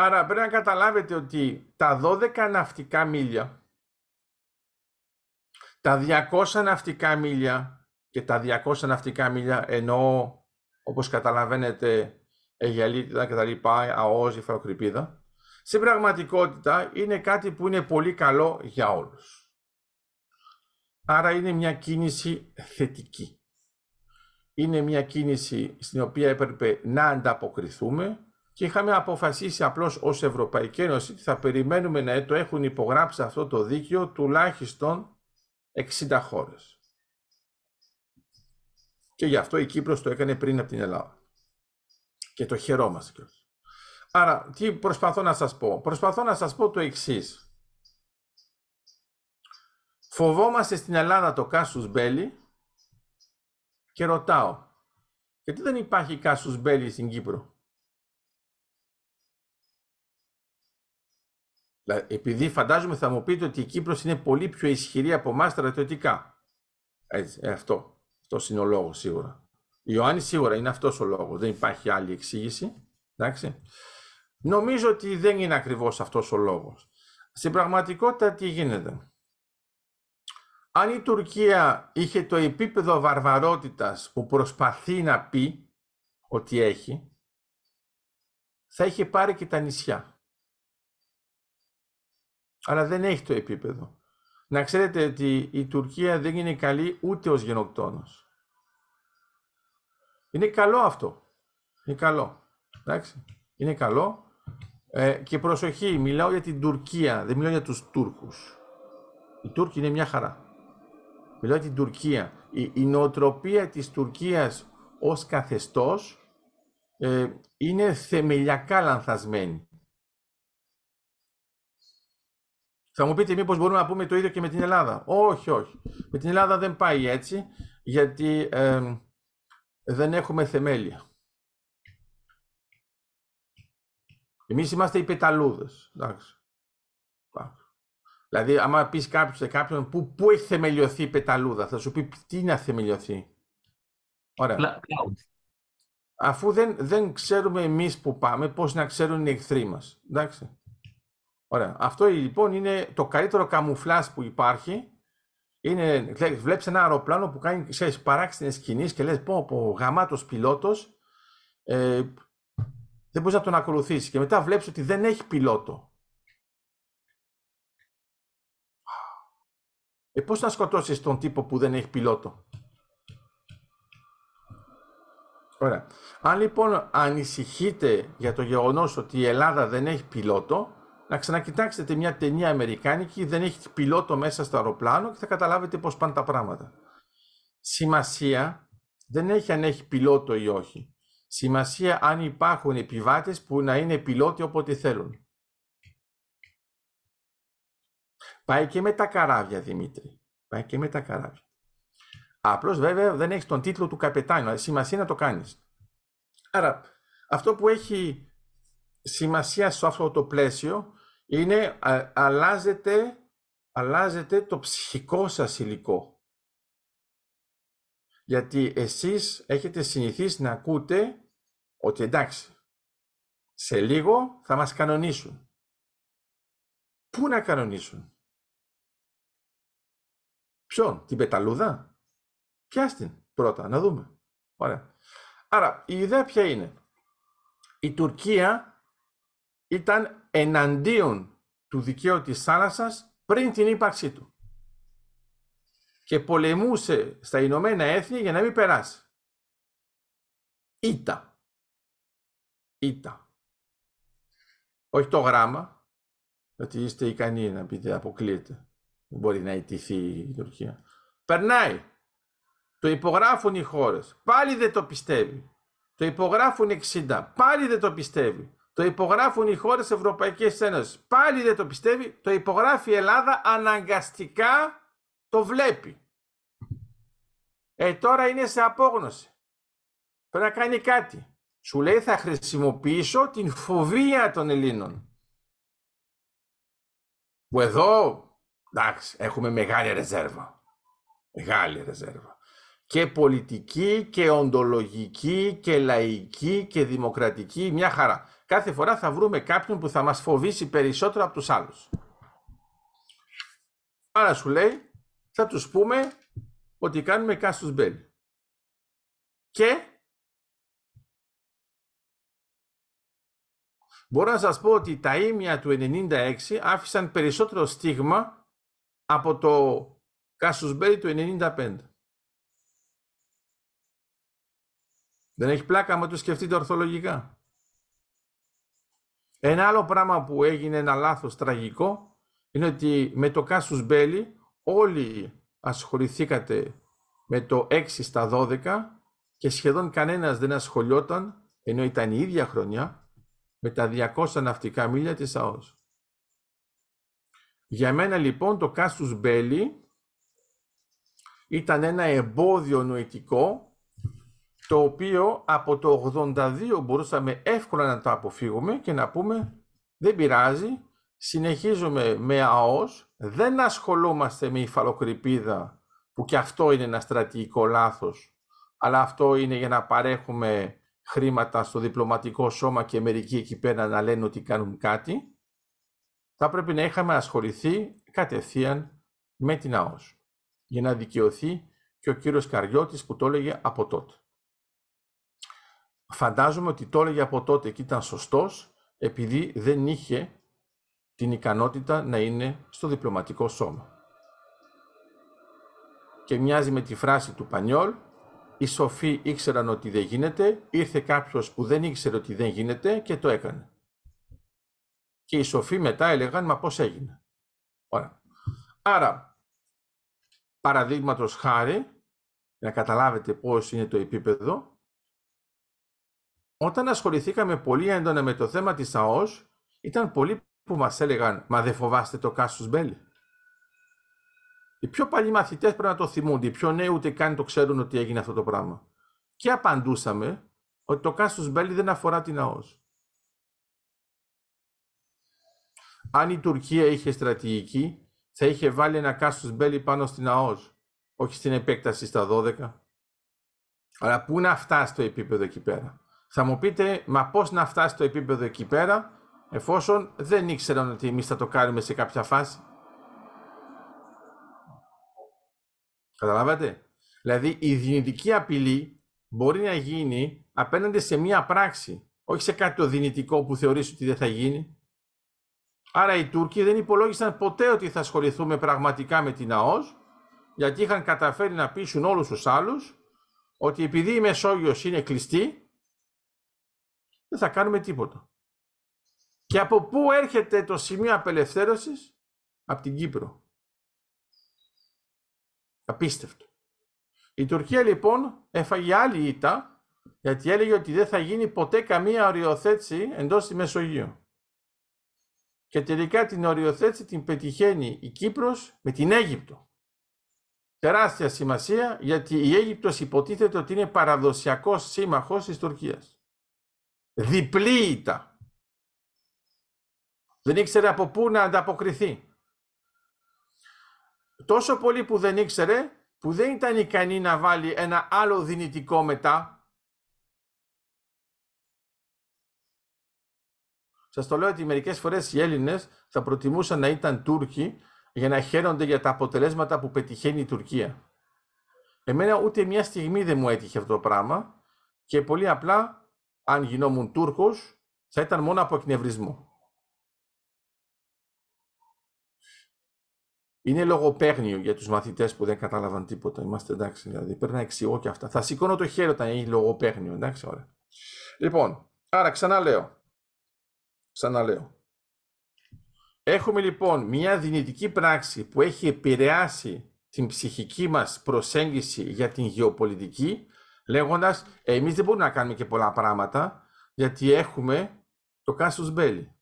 Άρα πρέπει να καταλάβετε ότι τα 12 ναυτικά μίλια, τα 200 ναυτικά μίλια και τα 200 ναυτικά μίλια εννοώ όπως καταλαβαίνετε Αιγιαλίτιδα και τα λοιπά, ΑΟΣ, Φαροκρηπίδα, στην πραγματικότητα είναι κάτι που είναι πολύ καλό για όλους. Άρα είναι μια κίνηση θετική. Είναι μια κίνηση στην οποία έπρεπε να ανταποκριθούμε και είχαμε αποφασίσει απλώς ως Ευρωπαϊκή Ένωση ότι θα περιμένουμε να το έχουν υπογράψει αυτό το δίκαιο τουλάχιστον 60 χώρες. Και γι' αυτό η Κύπρος το έκανε πριν από την Ελλάδα. Και το χαιρόμαστε κιόλας. Άρα, τι προσπαθώ να σας πω. Προσπαθώ να σας πω το εξής. Φοβόμαστε στην Ελλάδα το κάσους μπέλι και ρωτάω, γιατί δεν υπάρχει κάσους μπέλι στην Κύπρο; Επειδή φαντάζομαι θα μου πείτε ότι η Κύπρος είναι πολύ πιο ισχυρή από εμάς στρατιωτικά. Έτσι, ε, αυτό. Αυτός είναι ο λόγος σίγουρα. Η Ιωάννης σίγουρα είναι αυτός ο λόγος. Δεν υπάρχει άλλη εξήγηση. Εντάξει. Νομίζω ότι δεν είναι ακριβώς αυτός ο λόγος. Στην πραγματικότητα τι γίνεται; Αν η Τουρκία είχε το επίπεδο βαρβαρότητας που προσπαθεί να πει ότι έχει, θα είχε πάρει και τα νησιά. Αλλά δεν έχει το επίπεδο. Να ξέρετε ότι η Τουρκία δεν είναι καλή ούτε ως γενοκτόνος. Είναι καλό αυτό. Είναι καλό. Εντάξει. Είναι καλό. Ε, και προσοχή, μιλάω για την Τουρκία, δεν μιλάω για τους Τούρκους. Οι Τούρκοι είναι μια χαρά. Μιλάω για την Τουρκία. Η, η νοοτροπία της Τουρκίας ως καθεστώς ε, είναι θεμελιακά λανθασμένη. Θα μου πείτε μήπως μπορούμε να πούμε το ίδιο και με την Ελλάδα. Όχι, όχι. Με την Ελλάδα δεν πάει έτσι, γιατί ε, δεν έχουμε θεμέλια. Εμείς είμαστε οι πεταλούδες. Εντάξει. Δηλαδή, άμα πεις κάποιος σε κάποιον πού, πού έχει θεμελιωθεί η πεταλούδα, θα σου πει τι είναι θεμελιωθεί. Ωραία. Αφού δεν, δεν ξέρουμε εμείς που πάμε, πώς να ξέρουν οι εχθροί μας. Εντάξει. Ωραία. Αυτό λοιπόν είναι το καλύτερο καμουφλάς που υπάρχει. Είναι, βλέπεις ένα αεροπλάνο που κάνει ξέρεις, παράξενες κινήσεις και λες πω, πω γαμάτος πιλότος ε, δεν μπορείς να τον ακολουθήσεις και μετά βλέπεις ότι δεν έχει πιλότο. Ε, πώς να σκοτώσεις τον τύπο που δεν έχει πιλότο; Ωραία. Αν λοιπόν ανησυχείτε για το γεγονός ότι η Ελλάδα δεν έχει πιλότο, να ξανακοιτάξετε μια ταινία αμερικάνικη, δεν έχει πιλότο μέσα στο αεροπλάνο και θα καταλάβετε πώς πάνε τα πράγματα. Σημασία δεν έχει αν έχει πιλότο ή όχι. Σημασία αν υπάρχουν επιβάτες που να είναι πιλότοι όποτε θέλουν. Πάει και με τα καράβια, Δημήτρη. Πάει και με τα καράβια. Απλώς βέβαια δεν έχεις τον τίτλο του καπετάνιου. Σημασία να το κάνεις. Άρα αυτό που έχει σημασία σε αυτό το πλαίσιο είναι α, αλλάζεται, αλλάζεται το ψυχικό σας υλικό. Γιατί εσείς έχετε συνηθίσει να ακούτε ότι εντάξει, σε λίγο θα μας κανονίσουν. Πού να κανονίσουν; Ποιον, την πεταλούδα; Πιάστην πρώτα, να δούμε. Ωραία. Άρα, η ιδέα ποια είναι; Η Τουρκία ήταν εναντίον του δικαίου της θάλασσας πριν την ύπαρξή του και πολεμούσε στα Ηνωμένα Έθνη για να μην περάσει. Ήτα. Ήτα. Όχι το γράμμα, ότι είστε ικανοί να πείτε αποκλείεται. Δεν μπορεί να ιτηθεί η Τουρκία. Περνάει. Το υπογράφουν οι χώρες. Πάλι δεν το πιστεύει. Το υπογράφουν 60. Πάλι δεν το πιστεύει. Το υπογράφουν οι χώρες Ευρωπαϊκής Ένωσης. Πάλι δεν το πιστεύει. Το υπογράφει η Ελλάδα αναγκαστικά το βλέπει. Ε, τώρα είναι σε απόγνωση. Πρέπει να κάνει κάτι. Σου λέει θα χρησιμοποιήσω την φοβία των Ελλήνων. Που εδώ, εντάξει, έχουμε μεγάλη ρεζέρβα. Μεγάλη ρεζέρβα. Και πολιτική και οντολογική και λαϊκή και δημοκρατική, μια χαρά. Κάθε φορά θα βρούμε κάποιον που θα μας φοβήσει περισσότερο από τους άλλους. Άρα σου λέει, θα τους πούμε ότι κάνουμε κάστους μπέλ. Και μπορώ να σας πω ότι τα ίμια του 96 άφησαν περισσότερο στίγμα από το κάστους μπέλ του 95. Δεν έχει πλάκα με το σκεφτείτε ορθολογικά. Ένα άλλο πράγμα που έγινε ένα λάθος τραγικό είναι ότι με το κάστους μπέλι όλοι ασχοληθήκατε με το 6 στα 12 και σχεδόν κανένας δεν ασχολιόταν, ενώ ήταν η ίδια χρονιά, με τα 200 ναυτικά μίλια της ΑΟΣ. Για μένα λοιπόν το κάστους μπέλι ήταν ένα εμπόδιο νοητικό το οποίο από το 82 μπορούσαμε εύκολα να το αποφύγουμε και να πούμε δεν πειράζει, συνεχίζουμε με ΑΟΣ, δεν ασχολούμαστε με υφαλοκρηπίδα που και αυτό είναι ένα στρατηγικό λάθος, αλλά αυτό είναι για να παρέχουμε χρήματα στο διπλωματικό σώμα και μερικοί εκεί πέρα να λένε ότι κάνουν κάτι, θα πρέπει να είχαμε ασχοληθεί κατευθείαν με την ΑΟΣ για να δικαιωθεί και ο κύριος Καριώτης που το έλεγε από τότε. Φαντάζομαι ότι το έλεγε από τότε και ήταν σωστός επειδή δεν είχε την ικανότητα να είναι στο διπλωματικό σώμα. Και μοιάζει με τη φράση του Πανιόλ οι σοφοί ήξεραν ότι δεν γίνεται, ήρθε κάποιος που δεν ήξερε ότι δεν γίνεται και το έκανε. Και οι σοφοί μετά έλεγαν, μα πώς έγινε. Ωραία. Άρα, παραδείγματος χάρη, να καταλάβετε πώς είναι το επίπεδο, όταν ασχοληθήκαμε πολύ έντονα με το θέμα της ΑΟΣ, ήταν πολλοί που μας έλεγαν «Μα δεν φοβάστε το Κάσους Μπέλη». Οι πιο παλιοί μαθητές πρέπει να το θυμούνται, οι πιο νέοι ούτε καν το ξέρουν ότι έγινε αυτό το πράγμα. Και απαντούσαμε ότι το Κάσους Μπέλη δεν αφορά την ΑΟΣ. Αν η Τουρκία είχε στρατηγική, θα είχε βάλει ένα Κάσους Μπέλη πάνω στην ΑΟΣ, όχι στην επέκταση στα 12. Αλλά πού να φτάσει το επίπεδο εκεί πέρα; Θα μου πείτε, μα πώς να φτάσει το επίπεδο εκεί πέρα, εφόσον δεν ήξεραν ότι εμείς θα το κάνουμε σε κάποια φάση. Καταλάβατε; Δηλαδή η δυνητική απειλή μπορεί να γίνει απέναντι σε μία πράξη, όχι σε κάτι το δυνητικό που θεωρείς ότι δεν θα γίνει. Άρα οι Τούρκοι δεν υπολόγισαν ποτέ ότι θα ασχοληθούμε πραγματικά με την ΑΟΣ, γιατί είχαν καταφέρει να πείσουν όλους τους άλλους ότι επειδή η Μεσόγειος είναι κλειστή, δεν θα κάνουμε τίποτα. Και από πού έρχεται το σημείο απελευθέρωσης; Από την Κύπρο. Απίστευτο. Η Τουρκία λοιπόν έφαγε άλλη ήττα γιατί έλεγε ότι δεν θα γίνει ποτέ καμία οριοθέτηση εντός της Μεσογείου. Και τελικά την οριοθέτηση την πετυχαίνει η Κύπρος με την Αίγυπτο. Τεράστια σημασία γιατί η Αίγυπτος υποτίθεται ότι είναι παραδοσιακός σύμμαχος της Τουρκίας διπλή ήττα. Δεν ήξερε από πού να ανταποκριθεί. Τόσο πολύ που δεν ήξερε, που δεν ήταν ικανή να βάλει ένα άλλο δυνητικό μετά. Σας το λέω ότι μερικές φορές οι Έλληνες θα προτιμούσαν να ήταν Τούρκοι για να χαίρονται για τα αποτελέσματα που πετυχαίνει η Τουρκία. Εμένα ούτε μια στιγμή δεν μου έτυχε αυτό το πράγμα και πολύ απλά αν γινόμουν Τούρκος, θα ήταν μόνο από εκνευρισμό. Είναι λογοπαίγνιο για τους μαθητές που δεν κατάλαβαν τίποτα. Είμαστε εντάξει, δηλαδή πρέπει να εξηγώ και αυτά. Θα σηκώνω το χέρι όταν έχει λογοπαίγνιο, εντάξει, ωραία. Λοιπόν, άρα ξαναλέω. Ξαναλέω. Έχουμε λοιπόν μια δυνητική πράξη που έχει επηρεάσει την ψυχική μας προσέγγιση για την γεωπολιτική λέγοντας εμείς δεν μπορούμε να κάνουμε και πολλά πράγματα γιατί έχουμε το κάσους μπέλι.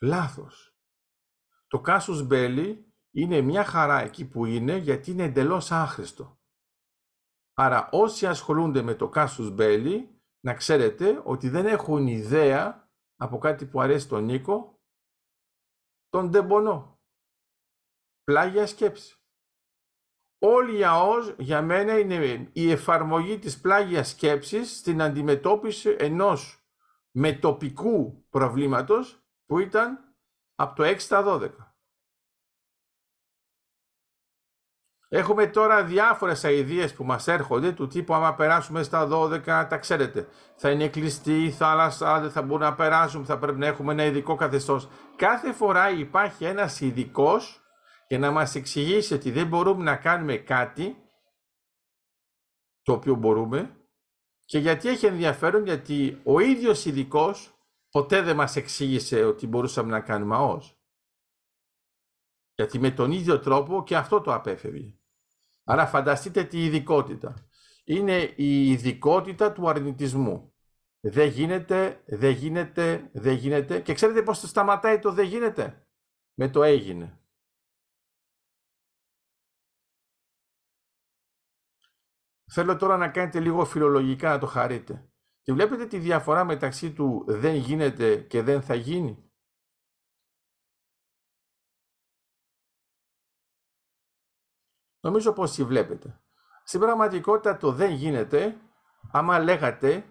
Λάθος. Το κάσους μπέλι είναι μια χαρά εκεί που είναι γιατί είναι εντελώς άχρηστο. Άρα όσοι ασχολούνται με το κάσους μπέλι να ξέρετε ότι δεν έχουν ιδέα από κάτι που αρέσει τον Νίκο τον ντεμπονό. Πλάγια σκέψη. Όλη η ΑΟΣ για μένα είναι η εφαρμογή της πλάγιας σκέψης στην αντιμετώπιση ενός μετοπικού προβλήματος που ήταν από το 6 στα 12. Έχουμε τώρα διάφορες αηδίες που μας έρχονται του τύπου άμα περάσουμε στα 12, τα ξέρετε, θα είναι κλειστή η θάλασσα, δεν θα μπορούν να περάσουν, θα πρέπει να έχουμε ένα ειδικό καθεστώς. Κάθε φορά υπάρχει ένας ειδικός και να μας εξηγήσει ότι δεν μπορούμε να κάνουμε κάτι το οποίο μπορούμε και γιατί έχει ενδιαφέρον γιατί ο ίδιος ειδικός ποτέ δεν μας εξήγησε ότι μπορούσαμε να κάνουμε ΑΟΣ. Γιατί με τον ίδιο τρόπο και αυτό το απέφευγε. Άρα φανταστείτε τη ειδικότητα. Είναι η ειδικότητα του αρνητισμού. Δεν γίνεται, δεν γίνεται, δεν γίνεται. Και ξέρετε πώς το σταματάει το δεν γίνεται. Με το έγινε. Θέλω τώρα να κάνετε λίγο φιλολογικά να το χαρείτε. Και βλέπετε τη διαφορά μεταξύ του δεν γίνεται και δεν θα γίνει. Νομίζω πως τη βλέπετε. Στην πραγματικότητα το δεν γίνεται, άμα λέγατε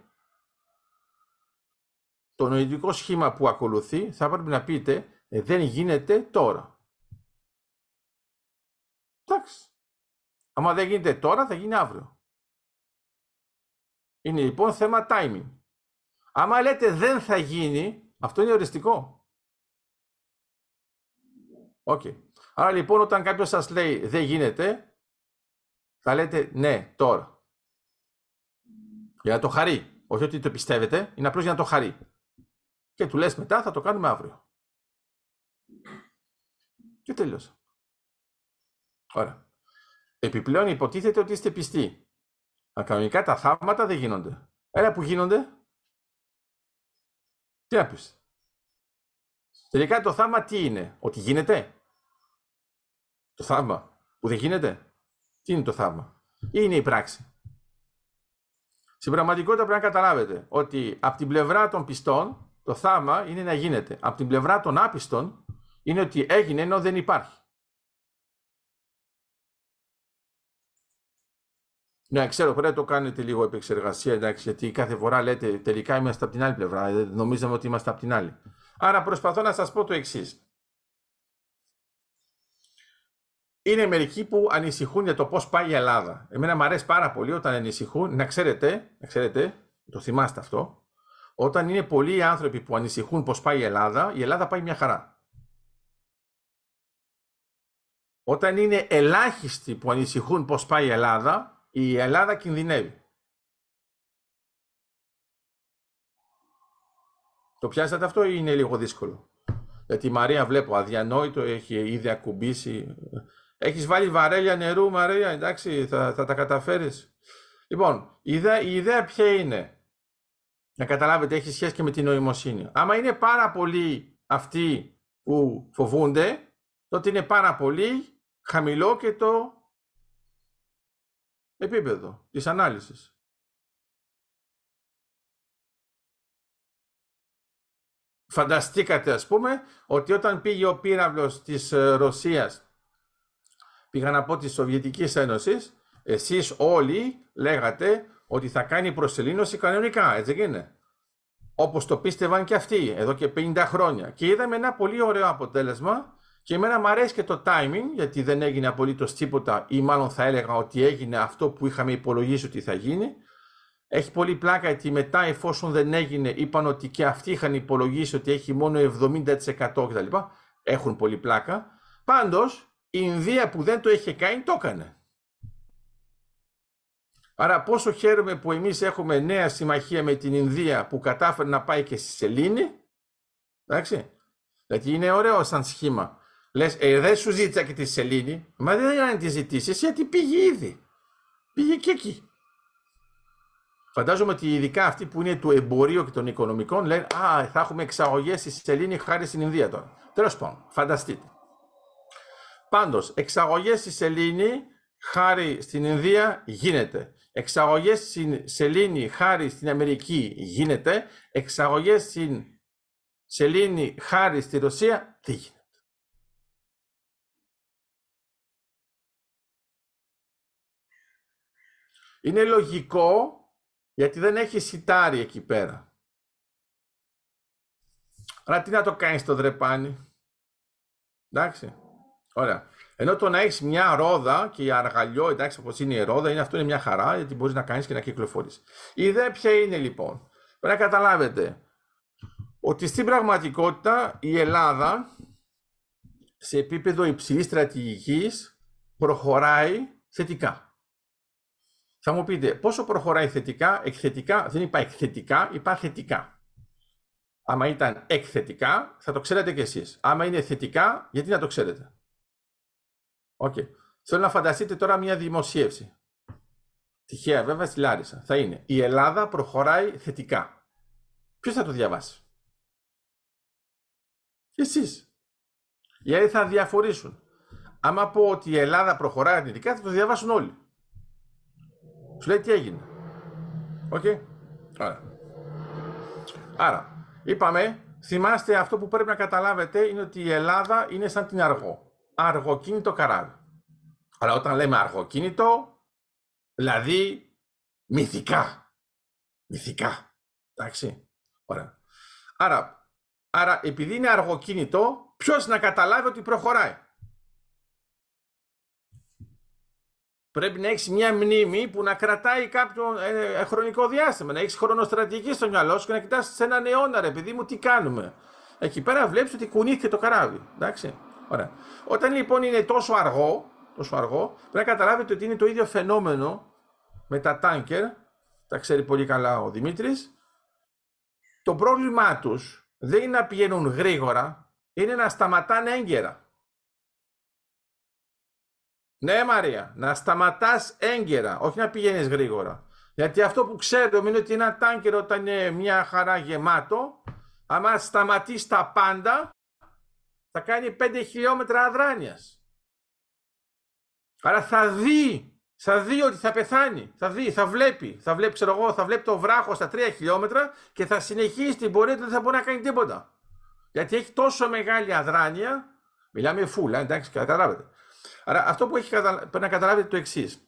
το νοητικό σχήμα που ακολουθεί, θα πρέπει να πείτε «Ε, δεν γίνεται τώρα. Εντάξει. Άμα δεν γίνεται τώρα, θα γίνει αύριο. Είναι λοιπόν θέμα timing. Άμα λέτε δεν θα γίνει, αυτό είναι οριστικό. OK. Okay. Άρα λοιπόν όταν κάποιος σας λέει δεν γίνεται, θα λέτε ναι τώρα. Για να το χαρεί. Όχι ότι το πιστεύετε, είναι απλώς για να το χαρεί. Και του λες μετά θα το κάνουμε αύριο. Και τελείωσα. Ωραία. Επιπλέον υποτίθεται ότι είστε πιστοί. Αλλά κανονικά τα θαύματα δεν γίνονται. Έλα που γίνονται. Τι να πεις. Τελικά το θαύμα τι είναι. Ότι γίνεται; Το θαύμα που δεν γίνεται; Τι είναι το θαύμα; Ή είναι η πράξη; Στην πραγματικότητα πρέπει να καταλάβετε ότι από την πλευρά των πιστών το θαύμα είναι να γίνεται. Από την πλευρά των άπιστων είναι ότι έγινε ενώ δεν υπάρχει. Ναι, ξέρω, πρέπει να το κάνετε λίγο επεξεργασία, εντάξει, γιατί κάθε φορά λέτε τελικά είμαστε από την άλλη πλευρά. Ε, νομίζαμε ότι είμαστε από την άλλη. Άρα προσπαθώ να σας πω το εξής. Είναι μερικοί που ανησυχούν για το πώς πάει η Ελλάδα. Εμένα μου αρέσει πάρα πολύ όταν ανησυχούν, να ξέρετε, να ξέρετε, το θυμάστε αυτό, όταν είναι πολλοί άνθρωποι που ανησυχούν πώς πάει η Ελλάδα, η Ελλάδα πάει μια χαρά. Όταν είναι ελάχιστοι που ανησυχούν πώς πάει η Ελλάδα, η Ελλάδα κινδυνεύει. Το πιάσατε αυτό ή είναι λίγο δύσκολο; Γιατί η Μαρία βλέπω αδιανόητο, έχει ήδη ακουμπήσει. Έχεις βάλει βαρέλια νερού Μαρία, εντάξει, θα, θα τα καταφέρεις. Λοιπόν, η ιδέα, η ιδέα ποια είναι; Να καταλάβετε, έχει σχέση και με την νοημοσύνη. Άμα είναι πάρα πολλοί αυτοί που φοβούνται, τότε είναι πάρα πολύ χαμηλό και το επίπεδο της ανάλυσης. Φανταστήκατε ας πούμε ότι όταν πήγε ο πύραυλος της ε, Ρωσίας πήγαν από της Σοβιετικής Ένωσης, εσείς όλοι λέγατε ότι θα κάνει προσελήνωση κανονικά, έτσι δεν είναι. Όπως το πίστευαν και αυτοί εδώ και 50 χρόνια. Και είδαμε ένα πολύ ωραίο αποτέλεσμα και εμένα μου αρέσει και το timing, γιατί δεν έγινε απολύτως τίποτα, ή μάλλον θα έλεγα ότι έγινε αυτό που είχαμε υπολογίσει ότι θα γίνει. Έχει πολύ πλάκα γιατί μετά, εφόσον δεν έγινε, είπαν ότι και αυτοί είχαν υπολογίσει ότι έχει μόνο 70% κτλ. Έχουν πολύ πλάκα. Πάντως, η Ινδία που δεν το είχε κάνει, το έκανε. Άρα πόσο χαίρομαι που εμείς έχουμε νέα συμμαχία με την Ινδία που κατάφερε να πάει και στη Σελήνη. Εντάξει. Γιατί είναι ωραίο σαν σχήμα. Λες, ε, δεν σου ζήτησα και τη σελήνη. Μα δεν έκανε τη ζητήσει γιατί πήγε ήδη. Πήγε και εκεί. Φαντάζομαι ότι ειδικά αυτοί που είναι του εμπορίου και των οικονομικών λένε Α, θα έχουμε εξαγωγές στη Σελήνη χάρη στην Ινδία τώρα. Τέλος πάντων, φανταστείτε. Πάντως, εξαγωγές στη Σελήνη χάρη στην Ινδία γίνεται. Εξαγωγές στην Σελήνη χάρη στην Αμερική γίνεται. Εξαγωγές στην Σελήνη χάρη στη Ρωσία δεν γίνεται. Είναι λογικό γιατί δεν έχει σιτάρι εκεί πέρα. Αλλά τι να το κάνεις το δρεπάνι; Εντάξει. Ωραία. Ενώ το να έχεις μια ρόδα και η αργαλιό, εντάξει, όπως είναι η ρόδα, είναι, αυτό είναι μια χαρά γιατί μπορείς να κάνεις και να κυκλοφορείς. Η ιδέα ποια είναι λοιπόν; Πρέπει να καταλάβετε ότι στην πραγματικότητα η Ελλάδα σε επίπεδο υψηλής στρατηγικής προχωράει θετικά. Θα μου πείτε πόσο προχωράει θετικά, εκθετικά, δεν είπα εκθετικά, είπα θετικά. Άμα ήταν εκθετικά, θα το ξέρετε κι εσείς. Άμα είναι θετικά, γιατί να το ξέρετε; OK. Okay. Θέλω να φανταστείτε τώρα μια δημοσίευση. Τυχαία βέβαια στη Λάρισα. Θα είναι η Ελλάδα προχωράει θετικά. Ποιος θα το διαβάσει; Εσείς. Οι άλλοι θα αδιαφορήσουν. Άμα πω ότι η Ελλάδα προχωράει αρνητικά θα το διαβάσουν όλοι. Σου λέει τι έγινε. OK. Okay. Άρα. Άρα, είπαμε, θυμάστε αυτό που πρέπει να καταλάβετε είναι ότι η Ελλάδα είναι σαν την Αργώ αργοκίνητο καράβι. Αλλά όταν λέμε αργοκίνητο, δηλαδή μυθικά. Μυθικά. Εντάξει. Ωραία. Άρα, άρα επειδή είναι αργοκίνητο, ποιος να καταλάβει ότι προχωράει; Πρέπει να έχεις μια μνήμη που να κρατάει κάποιο ε, ε, χρονικό διάστημα. Να έχεις χρονοστρατηγική στο μυαλό σου και να κοιτάς σε έναν αιώνα, ρε παιδί μου, τι κάνουμε. Εκεί πέρα βλέπεις ότι κουνήθηκε το καράβι. Εντάξει. Ωραία. Όταν λοιπόν είναι τόσο αργό, τόσο αργό, πρέπει να καταλάβετε ότι είναι το ίδιο φαινόμενο με τα τάνκερ, τα ξέρει πολύ καλά ο Δημήτρης. Το πρόβλημά τους δεν είναι να πηγαίνουν γρήγορα, είναι να σταματάνε έγκαιρα. Ναι Μαρία, να σταματάς έγκαιρα, όχι να πηγαίνεις γρήγορα. Γιατί αυτό που ξέρουμε είναι ότι ένα τάνκερ όταν είναι μια χαρά γεμάτο, άμα σταματήσει τα πάντα, θα κάνει 5 χιλιόμετρα αδράνειας. Άρα θα δει, θα δει ότι θα πεθάνει, θα δει, θα βλέπει, θα βλέπει, ξέρω εγώ, θα βλέπει το βράχο στα 3 χιλιόμετρα και θα συνεχίσει την πορεία του, δεν θα μπορεί να κάνει τίποτα. Γιατί έχει τόσο μεγάλη αδράνεια, μιλάμε φούλα, εντάξει, καταλάβετε. Άρα αυτό που έχει πρέπει να καταλάβετε το εξής.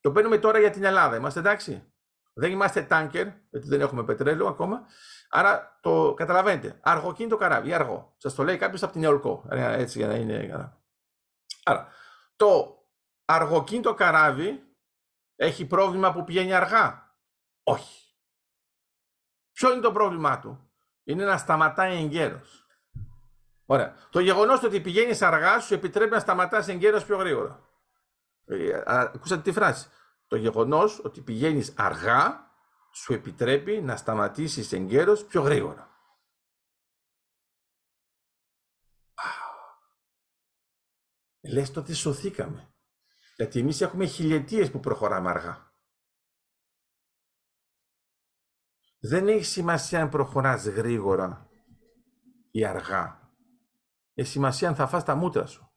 Το παίρνουμε τώρα για την Ελλάδα, είμαστε εντάξει. Δεν είμαστε τάνκερ, γιατί δεν έχουμε πετρέλαιο ακόμα. Άρα το καταλαβαίνετε. Αργοκίνητο καράβι, αργό. Σας το λέει κάποιος από την Εολκό. Έτσι για να είναι. Άρα το αργοκίνητο καράβι έχει πρόβλημα που πηγαίνει αργά; Όχι. Ποιο είναι το πρόβλημά του; Είναι να σταματάει εγκαίρω. Ωραία. Το γεγονός ότι πηγαίνεις αργά σου επιτρέπει να σταματάς εγκαίρως πιο γρήγορα. Ε, ακούσατε τη φράση. Το γεγονός ότι πηγαίνεις αργά σου επιτρέπει να σταματήσεις εγκαίρως πιο γρήγορα. Λες τότε σωθήκαμε. Γιατί εμείς έχουμε χιλιετίες που προχωράμε αργά. Δεν έχει σημασία αν προχωράς γρήγορα ή αργά. Έχει σημασία αν θα φας τα μούτρα σου.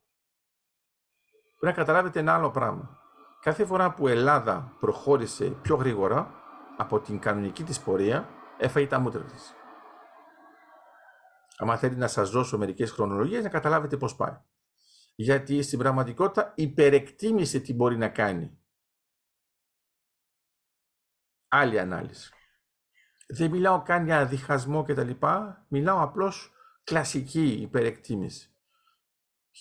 Πρέπει να καταλάβετε ένα άλλο πράγμα. Κάθε φορά που η Ελλάδα προχώρησε πιο γρήγορα, από την κανονική της πορεία έφαγε τα μούτρα της. Αν θέλει να σας δώσω μερικές χρονολογίες να καταλάβετε πώς πάει. Γιατί στην πραγματικότητα υπερεκτίμησε τι μπορεί να κάνει. Άλλη ανάλυση. Δεν μιλάω καν για διχασμό κτλ. Μιλάω απλώς κλασική υπερεκτίμηση.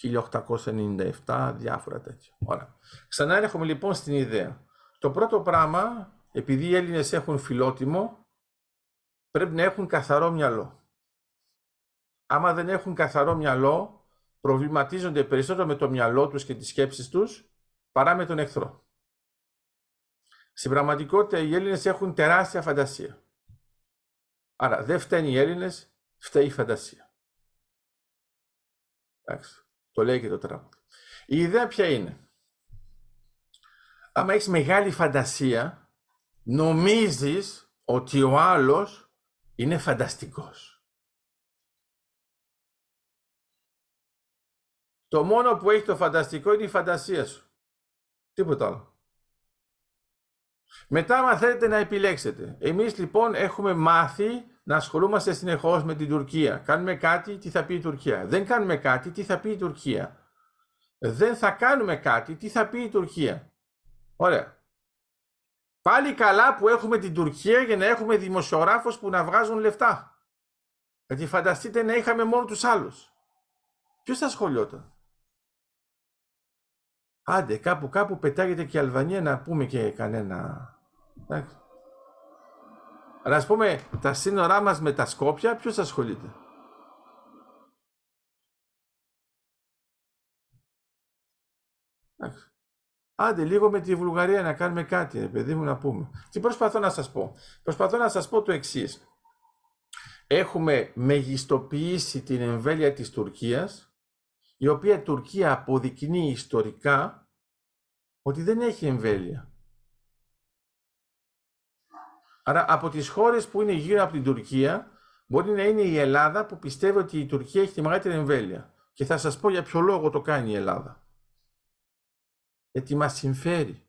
1897, διάφορα τέτοια. Ωραία. Ξανά έρχομαι λοιπόν στην ιδέα. Το πρώτο πράγμα επειδή οι Έλληνες έχουν φιλότιμο, πρέπει να έχουν καθαρό μυαλό. Άμα δεν έχουν καθαρό μυαλό, προβληματίζονται περισσότερο με το μυαλό τους και τις σκέψεις τους, παρά με τον εχθρό. Στην πραγματικότητα οι Έλληνες έχουν τεράστια φαντασία. Άρα δεν φταίνει οι Έλληνες, φταίει η φαντασία. Εντάξει, το λέει και το τραγούδι. Η ιδέα ποια είναι; Άμα έχεις μεγάλη φαντασία, νομίζεις ότι ο άλλος είναι φανταστικός. Το μόνο που έχει το φανταστικό είναι η φαντασία σου. Τίποτα άλλο. Μετά, αν θέλετε να επιλέξετε. Εμείς λοιπόν έχουμε μάθει να ασχολούμαστε συνεχώς με την Τουρκία. Κάνουμε κάτι, τι θα πει η Τουρκία. Δεν κάνουμε κάτι, τι θα πει η Τουρκία. Δεν θα κάνουμε κάτι, τι θα πει η Τουρκία. Ωραία. Πάλι καλά που έχουμε την Τουρκία για να έχουμε δημοσιογράφους που να βγάζουν λεφτά. Γιατί φανταστείτε να είχαμε μόνο τους άλλους. Ποιος θα ασχολιόταν. Άντε, κάπου κάπου πετάγεται και η Αλβανία να πούμε και κανένα. Εντάξει. Αλλά ας πούμε τα σύνορά μας με τα Σκόπια, ποιος ασχολείται; Εντάξει. Άντε λίγο με τη Βουλγαρία να κάνουμε κάτι, παιδί μου να πούμε. Τι προσπαθώ να σας πω. Προσπαθώ να σας πω το εξής. Έχουμε μεγιστοποιήσει την εμβέλεια της Τουρκίας, η οποία Τουρκία αποδεικνύει ιστορικά ότι δεν έχει εμβέλεια. Άρα από τις χώρες που είναι γύρω από την Τουρκία, μπορεί να είναι η Ελλάδα που πιστεύει ότι η Τουρκία έχει τη μεγαλύτερη εμβέλεια. Και θα σας πω για ποιο λόγο το κάνει η Ελλάδα. Γιατί μας συμφέρει.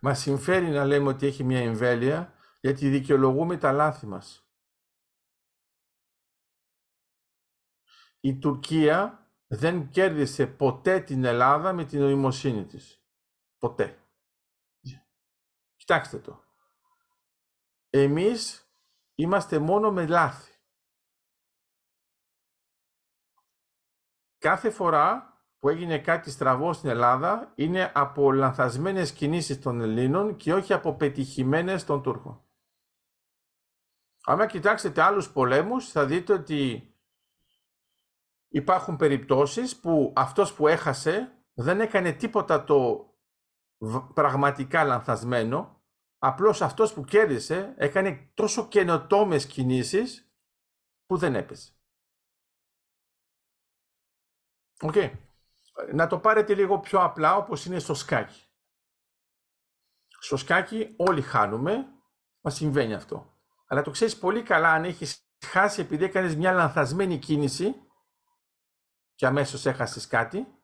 Μας συμφέρει να λέμε ότι έχει μια εμβέλεια, γιατί δικαιολογούμε τα λάθη μας. Η Τουρκία δεν κέρδισε ποτέ την Ελλάδα με την νοημοσύνη της. Ποτέ. Κοιτάξτε το. Εμείς είμαστε μόνο με λάθη. Κάθε φορά που έγινε κάτι στραβό στην Ελλάδα είναι από λανθασμένες κινήσεις των Ελλήνων και όχι από πετυχημένες των Τούρκων. Αν κοιτάξετε άλλους πολέμους θα δείτε ότι υπάρχουν περιπτώσεις που αυτός που έχασε δεν έκανε τίποτα το πραγματικά λανθασμένο, απλώς αυτός που κέρδισε έκανε τόσο καινοτόμες κινήσεις που δεν έπεσε. Οκ. Να το πάρετε λίγο πιο απλά όπως είναι στο σκάκι. Στο σκάκι όλοι χάνουμε, μα συμβαίνει αυτό. Αλλά το ξέρεις πολύ καλά αν έχεις χάσει επειδή έκανες μια λανθασμένη κίνηση και αμέσως έχασες κάτι,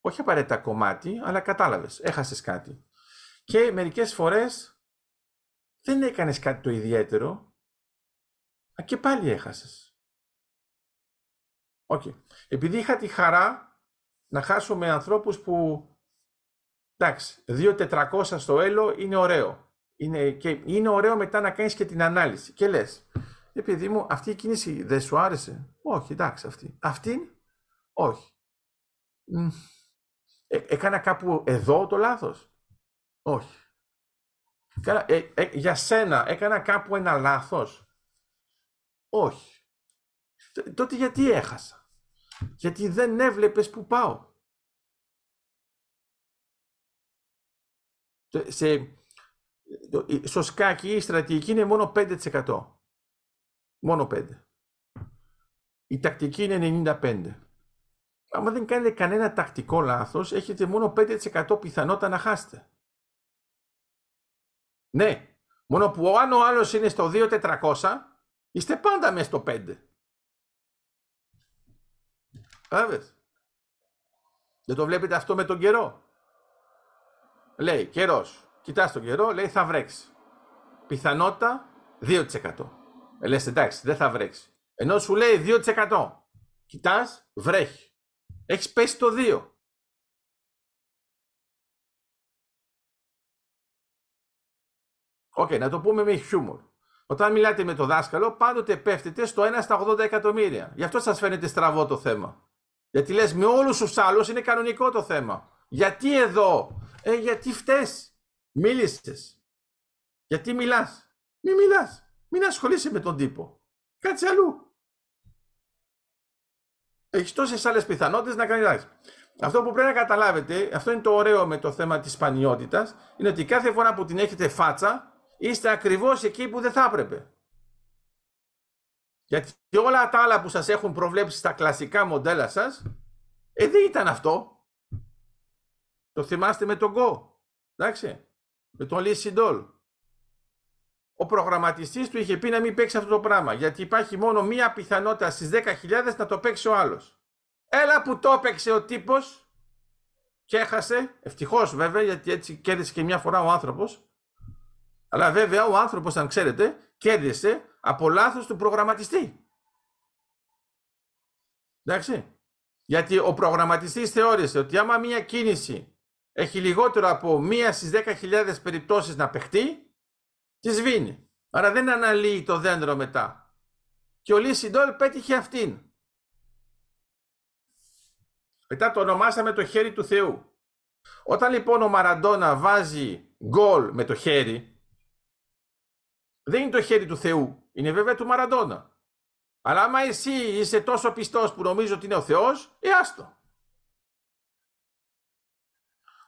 όχι απαραίτητα κομμάτι, αλλά κατάλαβες, έχασες κάτι. Και μερικές φορές δεν έκανες κάτι το ιδιαίτερο, και πάλι έχασες. Okay. Επειδή είχα τη χαρά να χάσω με ανθρώπους που, εντάξει, 2.400 στο έλο είναι ωραίο. Είναι, και είναι ωραίο μετά να κάνεις και την ανάλυση. Και λες, επειδή μου αυτή η κίνηση δεν σου άρεσε; Όχι, εντάξει αυτή. Αυτή, όχι. Ε, έκανα κάπου εδώ το λάθος; Όχι. Ε, ε, για σένα έκανα κάπου ένα λάθος; Όχι. Τότε γιατί έχασα; Γιατί δεν έβλεπες που πάω; Σε, στο σκάκι η στρατηγική είναι μόνο 5%. Μόνο 5. Η τακτική είναι 95 άμα δεν κάνετε κανένα τακτικό λάθος, έχετε μόνο 5% πιθανότητα να χάσετε. Ναι, μόνο που αν ο άλλος είναι στο 2.400, είστε πάντα μέσα στο 5. Άβες. Δεν το βλέπετε αυτό με τον καιρό; Λέει καιρός. Κοιτάς τον καιρό, λέει θα βρέξει. Πιθανότητα 2%. Ε, λες εντάξει, δεν θα βρέξει. Ενώ σου λέει 2%. Κοιτάς, βρέχει. Έχεις πέσει το 2. Οκ, να το πούμε με χιούμορ. Όταν μιλάτε με το δάσκαλο, πάντοτε πέφτετε στο 1 στα 80 εκατομμύρια. Γι' αυτό σας φαίνεται στραβό το θέμα. Γιατί λες με όλους τους άλλους είναι κανονικό το θέμα. Γιατί εδώ, ε, γιατί φταίς, μίλησες. Γιατί μιλάς. Μην μιλάς. Μην ασχολείσαι με τον τύπο. Κάτσε αλλού έχει τόσες άλλες πιθανότητες να κάνει λάθη. Αυτό που πρέπει να καταλάβετε, αυτό είναι το ωραίο με το θέμα της σπανιότητας, είναι ότι κάθε φορά που την έχετε φάτσα, είστε ακριβώς εκεί που δεν θα έπρεπε. Γιατί όλα τα άλλα που σας έχουν προβλέψει στα κλασικά μοντέλα σας, ε, δεν ήταν αυτό. Το θυμάστε με τον Go, εντάξει, με τον Lee Σιντόλ ο προγραμματιστής του είχε πει να μην παίξει αυτό το πράγμα, γιατί υπάρχει μόνο μία πιθανότητα στις 10.000 να το παίξει ο άλλος. Έλα που το έπαιξε ο τύπος και έχασε, ευτυχώς βέβαια, γιατί έτσι κέρδισε και μια φορά ο άνθρωπος, αλλά βέβαια ο άνθρωπος, αν ξέρετε, κέρδισε από λάθος του προγραμματιστή. Εντάξει. Γιατί ο προγραμματιστής θεώρησε ότι άμα μία κίνηση έχει λιγότερο από μία στις 10.000 περιπτώσεις να παιχτεί, τη σβήνει. Άρα δεν αναλύει το δέντρο μετά. Και ο Λίσιντολ πέτυχε αυτήν. Μετά το ονομάσαμε το χέρι του Θεού. Όταν λοιπόν ο Μαραντόνα βάζει γκολ με το χέρι, δεν είναι το χέρι του Θεού, είναι βέβαια του Μαραντόνα. Αλλά άμα εσύ είσαι τόσο πιστός που νομίζω ότι είναι ο Θεός, ε άστο.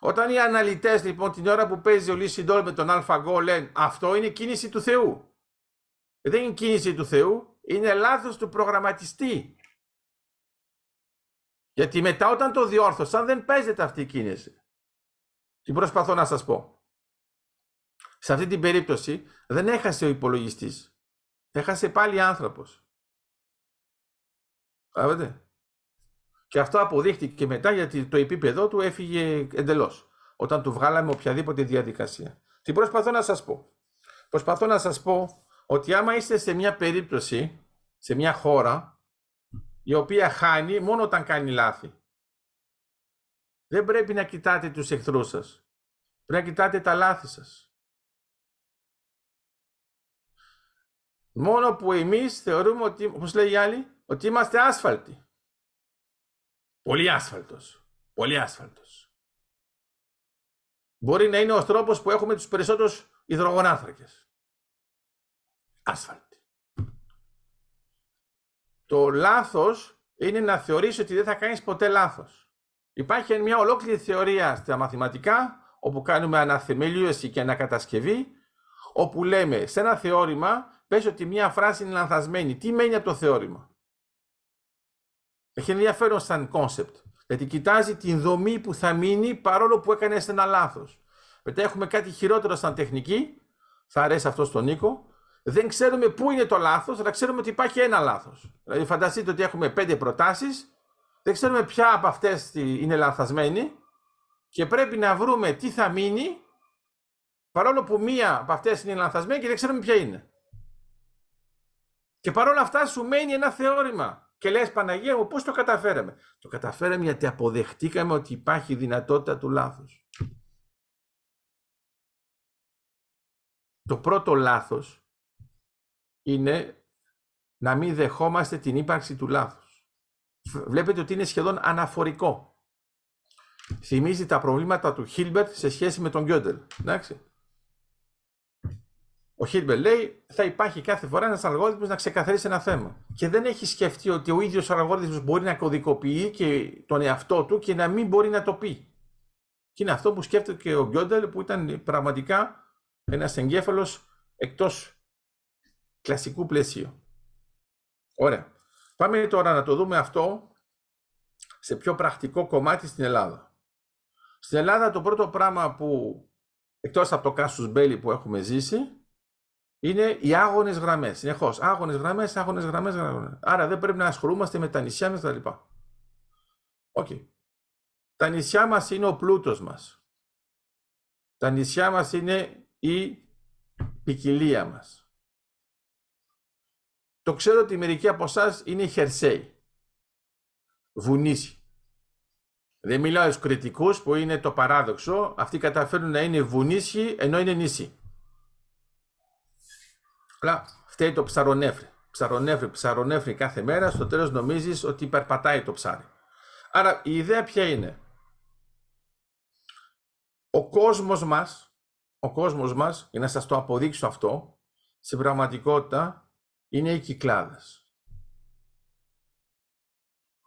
Όταν οι αναλυτές λοιπόν την ώρα που παίζει ο Λίσιντολ με τον ΑΓ λένε αυτό είναι κίνηση του Θεού. Δεν είναι κίνηση του Θεού, είναι λάθος του προγραμματιστή. Γιατί μετά όταν το διόρθωσαν δεν παίζεται αυτή η κίνηση. Τι προσπαθώ να σας πω. Σε αυτή την περίπτωση δεν έχασε ο υπολογιστής. Έχασε πάλι άνθρωπος. Καταλαβαίνετε. Και αυτό αποδείχτηκε μετά γιατί το επίπεδο του έφυγε εντελώς. Όταν του βγάλαμε οποιαδήποτε διαδικασία. Τι προσπαθώ να σας πω. Προσπαθώ να σας πω ότι άμα είστε σε μια περίπτωση, σε μια χώρα, η οποία χάνει μόνο όταν κάνει λάθη. Δεν πρέπει να κοιτάτε τους εχθρούς σας. Πρέπει να κοιτάτε τα λάθη σας. Μόνο που εμείς θεωρούμε ότι, όπως λέει οι άλλοι, ότι είμαστε άσφαλτοι. Πολύ άσφαλτος. Πολύ άσφαλτος. Μπορεί να είναι ο τρόπος που έχουμε τους περισσότερους υδρογονάθρακες. Άσφαλτοι. Το λάθος είναι να θεωρείς ότι δεν θα κάνεις ποτέ λάθος. Υπάρχει μια ολόκληρη θεωρία στα μαθηματικά, όπου κάνουμε αναθεμελίωση και ανακατασκευή, όπου λέμε σε ένα θεώρημα, πες ότι μια φράση είναι λανθασμένη. Τι μένει από το θεώρημα; Έχει ενδιαφέρον σαν concept. Γιατί κοιτάζει την δομή που θα μείνει παρόλο που έκανε ένα λάθος. Μετά έχουμε κάτι χειρότερο σαν τεχνική. Θα αρέσει αυτό στον Νίκο. Δεν ξέρουμε πού είναι το λάθος, αλλά ξέρουμε ότι υπάρχει ένα λάθος. Δηλαδή, φανταστείτε ότι έχουμε πέντε προτάσεις. Δεν ξέρουμε ποια από αυτές είναι λανθασμένη και πρέπει να βρούμε τι θα μείνει παρόλο που μία από αυτές είναι λανθασμένη και δεν ξέρουμε ποια είναι. Και παρόλα αυτά σου μένει ένα θεώρημα. Και λες Παναγία μου πώς το καταφέραμε. Το καταφέραμε γιατί αποδεχτήκαμε ότι υπάρχει δυνατότητα του λάθους. Το πρώτο λάθος είναι να μην δεχόμαστε την ύπαρξη του λάθους. Βλέπετε ότι είναι σχεδόν αναφορικό. Θυμίζει τα προβλήματα του Χίλμπερτ σε σχέση με τον Γκιόντελ. Εντάξει. Ο Χίλμπερ λέει θα υπάρχει κάθε φορά ένας αλγόριθμος να ξεκαθαρίσει ένα θέμα. Και δεν έχει σκεφτεί ότι ο ίδιος ο αλγόριθμος μπορεί να κωδικοποιεί και τον εαυτό του και να μην μπορεί να το πει. Και είναι αυτό που σκέφτεται και ο Γκιόντελ που ήταν πραγματικά ένας εγκέφαλος εκτός κλασικού πλαισίου. Ωραία. Πάμε τώρα να το δούμε αυτό σε πιο πρακτικό κομμάτι στην Ελλάδα. Στην Ελλάδα το πρώτο πράγμα που εκτός από το casus belli που έχουμε ζήσει είναι οι άγονες γραμμές. Συνεχώς. Άγονες γραμμές, άγονες γραμμές, γραμμές. Άρα δεν πρέπει να ασχολούμαστε με τα νησιά μας κτλ. OK. Okay. Τα νησιά μας είναι ο πλούτος μας. Τα νησιά μας είναι η ποικιλία μας. Το ξέρω ότι μερικοί από εσάς είναι χερσαίοι. Βουνίσιοι. Δεν μιλάω στους κριτικούς που είναι το παράδοξο. Αυτοί καταφέρουν να είναι βουνίσι ενώ είναι νησί. Αλλά φταίει το ψαρονέφρι. Ψαρονέφρι, ψαρονέφρι κάθε μέρα, στο τέλος νομίζεις ότι περπατάει το ψάρι. Άρα η ιδέα ποια είναι; Ο κόσμος μας, ο κόσμος μας, για να σας το αποδείξω αυτό, στην πραγματικότητα είναι οι κυκλάδες.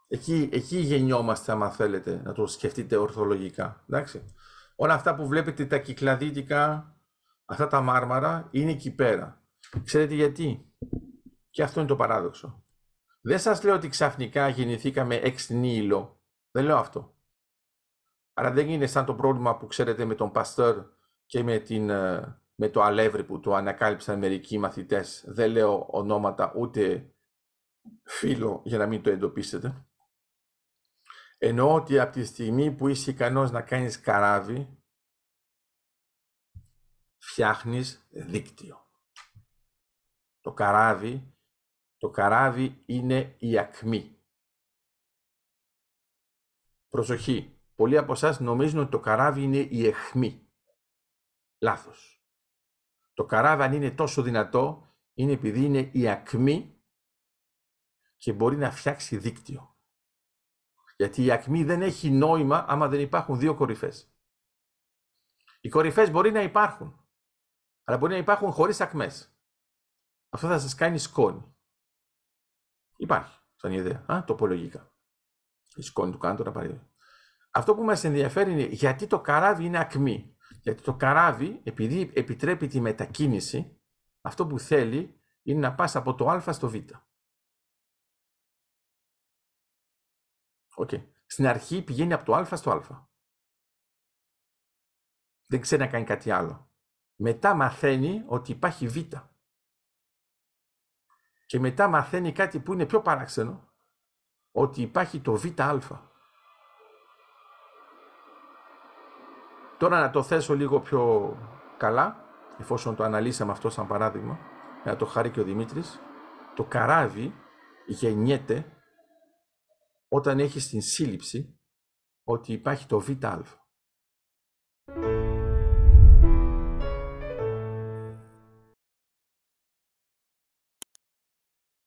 Εκεί, εκεί γεννιόμαστε, άμα θέλετε, να το σκεφτείτε ορθολογικά. Εντάξει. Όλα αυτά που βλέπετε, τα κυκλαδίτικα, αυτά τα μάρμαρα, είναι εκεί πέρα. Ξέρετε γιατί; Και αυτό είναι το παράδοξο. Δεν σας λέω ότι ξαφνικά γεννηθήκαμε εξ νύλο. Δεν λέω αυτό. Άρα δεν είναι σαν το πρόβλημα που ξέρετε με τον Παστόρ και με, την, ε, με το αλεύρι που το ανακάλυψαν μερικοί μαθητές. Δεν λέω ονόματα ούτε φίλο για να μην το εντοπίσετε. Εννοώ ότι από τη στιγμή που είσαι ικανός να κάνεις καράβι, φτιάχνεις δίκτυο. Το καράβι, το καράβι είναι η ακμή. Προσοχή. Πολλοί από εσάς νομίζουν ότι το καράβι είναι η εχμή. Λάθος. Το καράβι αν είναι τόσο δυνατό είναι επειδή είναι η ακμή και μπορεί να φτιάξει δίκτυο. Γιατί η ακμή δεν έχει νόημα άμα δεν υπάρχουν δύο κορυφές. Οι κορυφές μπορεί να υπάρχουν, αλλά μπορεί να υπάρχουν χωρίς ακμές. Αυτό θα σας κάνει σκόνη. Υπάρχει, σαν ιδέα, α, τοπολογικά. Η σκόνη του κάτω να πάρει. Αυτό που μας ενδιαφέρει είναι γιατί το καράβι είναι ακμή. Γιατί το καράβι, επειδή επιτρέπει τη μετακίνηση, αυτό που θέλει είναι να πας από το α στο β. Okay. Στην αρχή πηγαίνει από το α στο α. Δεν ξέρει να κάνει κάτι άλλο. Μετά μαθαίνει ότι υπάρχει β. Και μετά μαθαίνει κάτι που είναι πιο παράξενο, ότι υπάρχει το βα. Τώρα να το θέσω λίγο πιο καλά, εφόσον το αναλύσαμε αυτό σαν παράδειγμα, να το χάρη και ο Δημήτρης, το καράβι γεννιέται όταν έχεις στην σύλληψη ότι υπάρχει το ΒΑ.